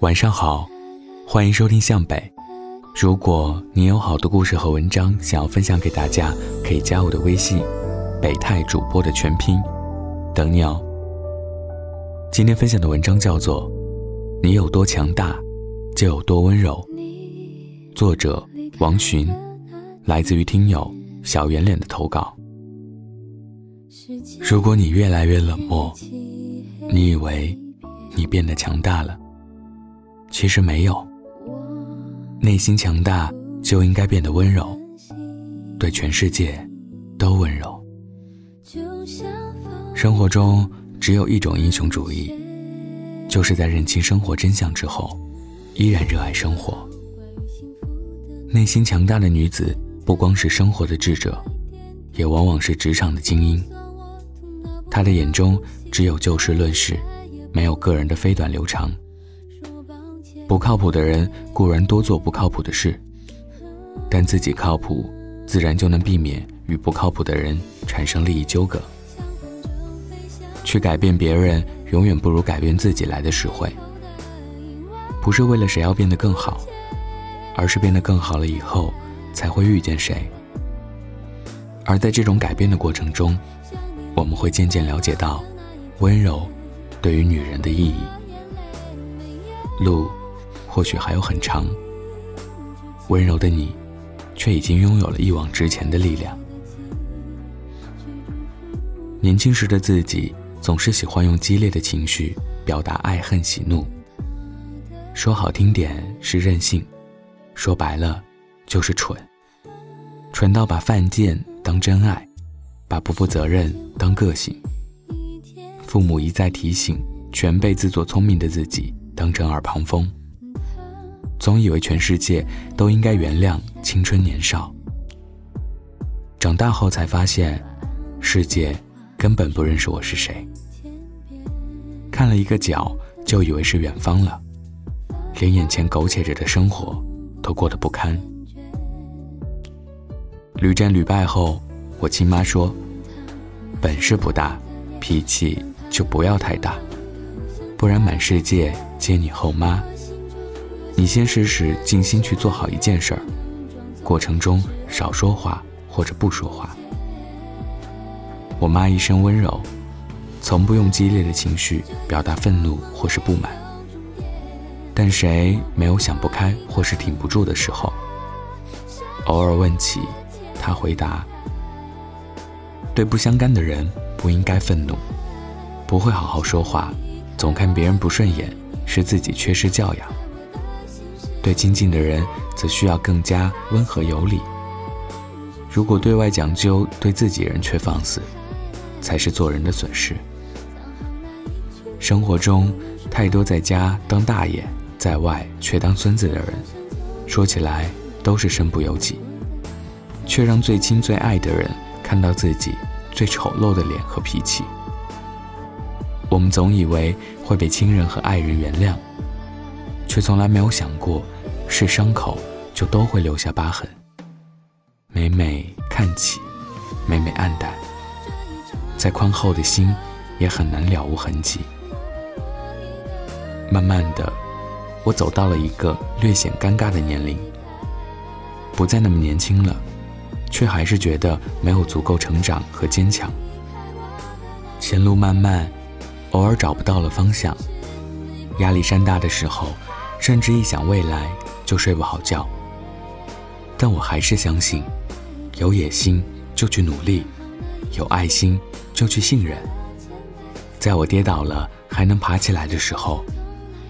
晚上好，欢迎收听向北。如果你有好的故事和文章想要分享给大家，可以加我的微信“北泰主播”的全拼，等你哦。今天分享的文章叫做《你有多强大，就有多温柔》，作者王寻，来自于听友小圆脸的投稿。如果你越来越冷漠，你以为你变得强大了。其实没有，内心强大就应该变得温柔，对全世界都温柔。生活中只有一种英雄主义，就是在认清生活真相之后，依然热爱生活。内心强大的女子，不光是生活的智者，也往往是职场的精英。她的眼中只有就事论事，没有个人的飞短流长。不靠谱的人固然多做不靠谱的事，但自己靠谱，自然就能避免与不靠谱的人产生利益纠葛。去改变别人，永远不如改变自己来的实惠。不是为了谁要变得更好，而是变得更好了以后，才会遇见谁。而在这种改变的过程中，我们会渐渐了解到，温柔对于女人的意义。路。或许还有很长，温柔的你，却已经拥有了一往直前的力量。年轻时的自己总是喜欢用激烈的情绪表达爱恨喜怒，说好听点是任性，说白了就是蠢，蠢到把犯贱当真爱，把不负责任当个性。父母一再提醒，全被自作聪明的自己当成耳旁风。总以为全世界都应该原谅青春年少，长大后才发现，世界根本不认识我是谁。看了一个角，就以为是远方了，连眼前苟且着的生活都过得不堪。屡战屡败后，我亲妈说：“本事不大，脾气就不要太大，不然满世界接你后妈。”你先试试静心去做好一件事儿，过程中少说话或者不说话。我妈一生温柔，从不用激烈的情绪表达愤怒或是不满。但谁没有想不开或是挺不住的时候？偶尔问起，她回答：对不相干的人不应该愤怒，不会好好说话，总看别人不顺眼，是自己缺失教养。对亲近的人，则需要更加温和有礼。如果对外讲究，对自己人却放肆，才是做人的损失。生活中，太多在家当大爷，在外却当孙子的人，说起来都是身不由己，却让最亲最爱的人看到自己最丑陋的脸和脾气。我们总以为会被亲人和爱人原谅，却从来没有想过。是伤口，就都会留下疤痕。每每看起，每每暗淡，再宽厚的心，也很难了无痕迹。慢慢的，我走到了一个略显尴尬的年龄，不再那么年轻了，却还是觉得没有足够成长和坚强。前路漫漫，偶尔找不到了方向，压力山大的时候，甚至一想未来。就睡不好觉，但我还是相信，有野心就去努力，有爱心就去信任。在我跌倒了还能爬起来的时候，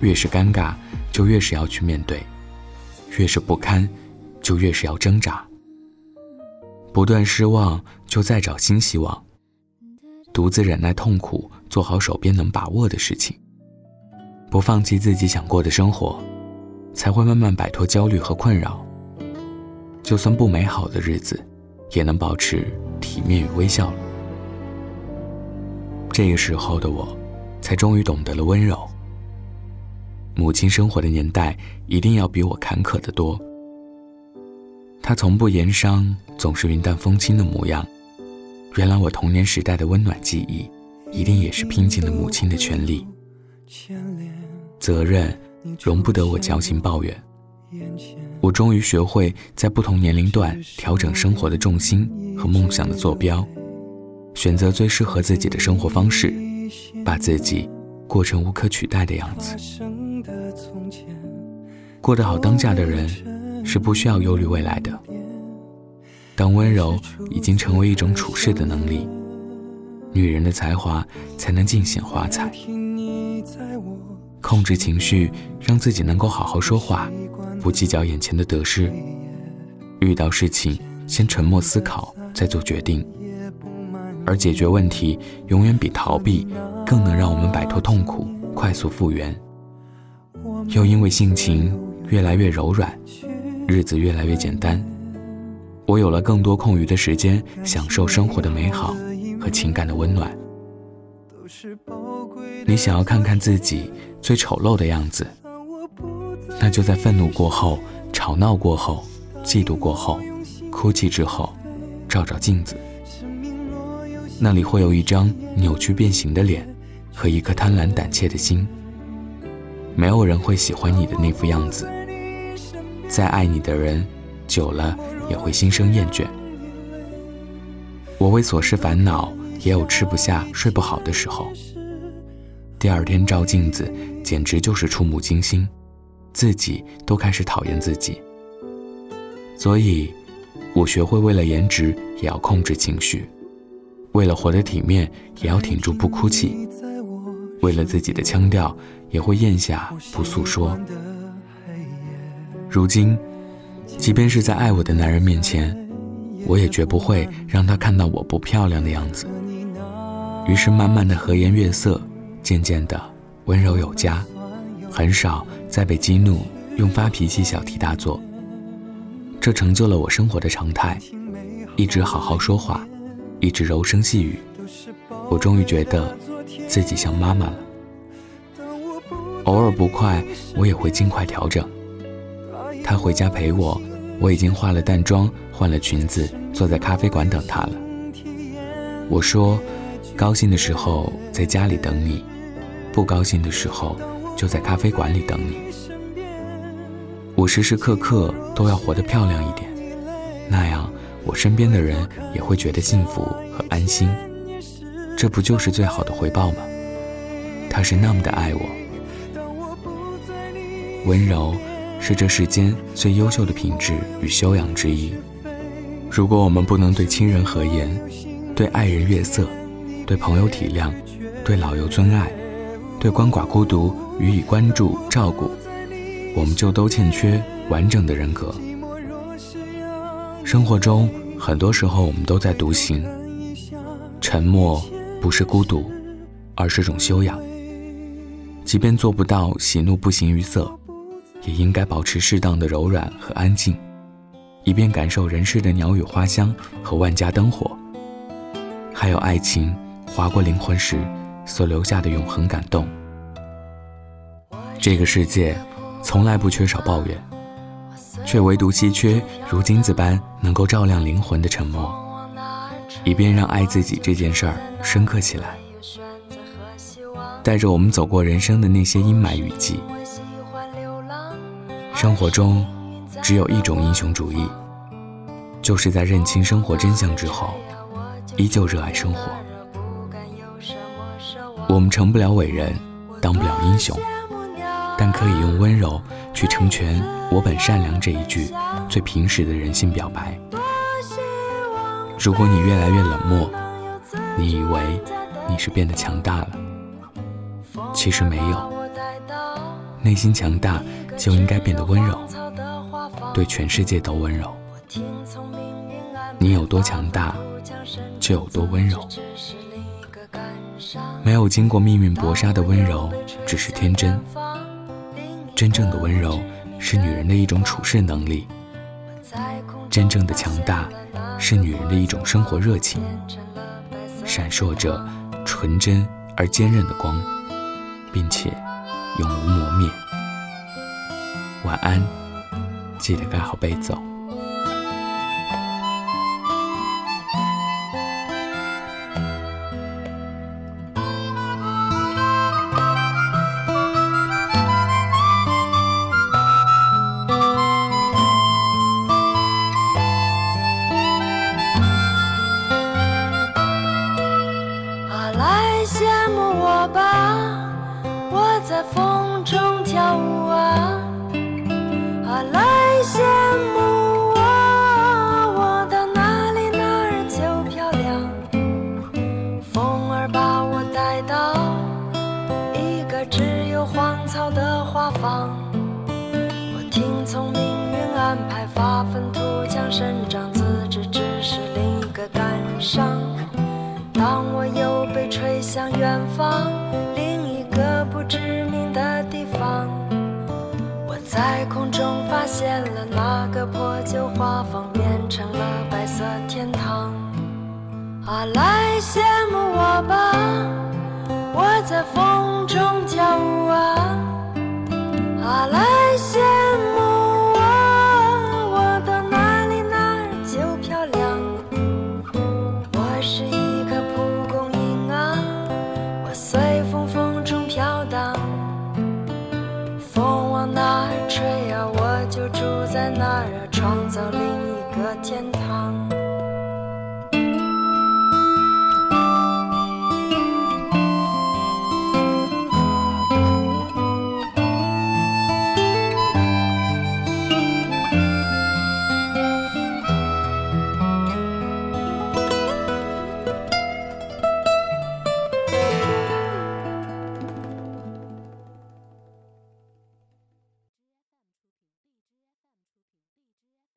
越是尴尬就越是要去面对，越是不堪就越是要挣扎。不断失望就再找新希望，独自忍耐痛苦，做好手边能把握的事情，不放弃自己想过的生活。才会慢慢摆脱焦虑和困扰。就算不美好的日子，也能保持体面与微笑了。这个时候的我，才终于懂得了温柔。母亲生活的年代，一定要比我坎坷得多。她从不言伤，总是云淡风轻的模样。原来我童年时代的温暖记忆，一定也是拼尽了母亲的全力。责任。容不得我矫情抱怨。我终于学会在不同年龄段调整生活的重心和梦想的坐标，选择最适合自己的生活方式，把自己过成无可取代的样子。过得好当下的人是不需要忧虑未来的。当温柔已经成为一种处事的能力，女人的才华才能尽显华彩。控制情绪，让自己能够好好说话。不计较眼前的得失，遇到事情先沉默思考，再做决定。而解决问题永远比逃避更能让我们摆脱痛苦，快速复原。又因为性情越来越柔软，日子越来越简单，我有了更多空余的时间，享受生活的美好和情感的温暖。你想要看看自己最丑陋的样子？那就在愤怒过后、吵闹过后、嫉妒过后、哭泣之后，照照镜子，那里会有一张扭曲变形的脸和一颗贪婪胆怯的心。没有人会喜欢你的那副样子，再爱你的人，久了也会心生厌倦。我为琐事烦恼，也有吃不下、睡不好的时候。第二天照镜子，简直就是触目惊心。自己都开始讨厌自己，所以，我学会为了颜值也要控制情绪，为了活得体面也要挺住不哭泣，为了自己的腔调也会咽下不诉说。如今，即便是在爱我的男人面前，我也绝不会让他看到我不漂亮的样子。于是，慢慢的和颜悦色，渐渐的温柔有加。很少再被激怒，用发脾气小题大做。这成就了我生活的常态，一直好好说话，一直柔声细语。我终于觉得自己像妈妈了。偶尔不快，我也会尽快调整。他回家陪我，我已经化了淡妆，换了裙子，坐在咖啡馆等他了。我说，高兴的时候在家里等你，不高兴的时候。就在咖啡馆里等你。我时时刻刻都要活得漂亮一点，那样我身边的人也会觉得幸福和安心。这不就是最好的回报吗？他是那么的爱我。温柔是这世间最优秀的品质与修养之一。如果我们不能对亲人和颜，对爱人悦色，对朋友体谅，对老友尊爱，对鳏寡孤独。予以关注照顾，我们就都欠缺完整的人格。生活中，很多时候我们都在独行。沉默不是孤独，而是种修养。即便做不到喜怒不形于色，也应该保持适当的柔软和安静，以便感受人世的鸟语花香和万家灯火，还有爱情划过灵魂时所留下的永恒感动。这个世界从来不缺少抱怨，却唯独稀缺如金子般能够照亮灵魂的沉默，以便让爱自己这件事儿深刻起来，带着我们走过人生的那些阴霾雨季。生活中只有一种英雄主义，就是在认清生活真相之后，依旧热爱生活。我们成不了伟人，当不了英雄。但可以用温柔去成全“我本善良”这一句最平实的人性表白。如果你越来越冷漠，你以为你是变得强大了，其实没有。内心强大就应该变得温柔，对全世界都温柔。你有多强大，就有多温柔。没有经过命运搏杀的温柔，只是天真。真正的温柔是女人的一种处事能力，真正的强大是女人的一种生活热情，闪烁着纯真而坚韧的光，并且永无磨灭。晚安，记得盖好被子。哦中发现了那个破旧画舫，变成了白色天堂。阿，来羡慕我吧，我在风中跳舞啊！阿，来。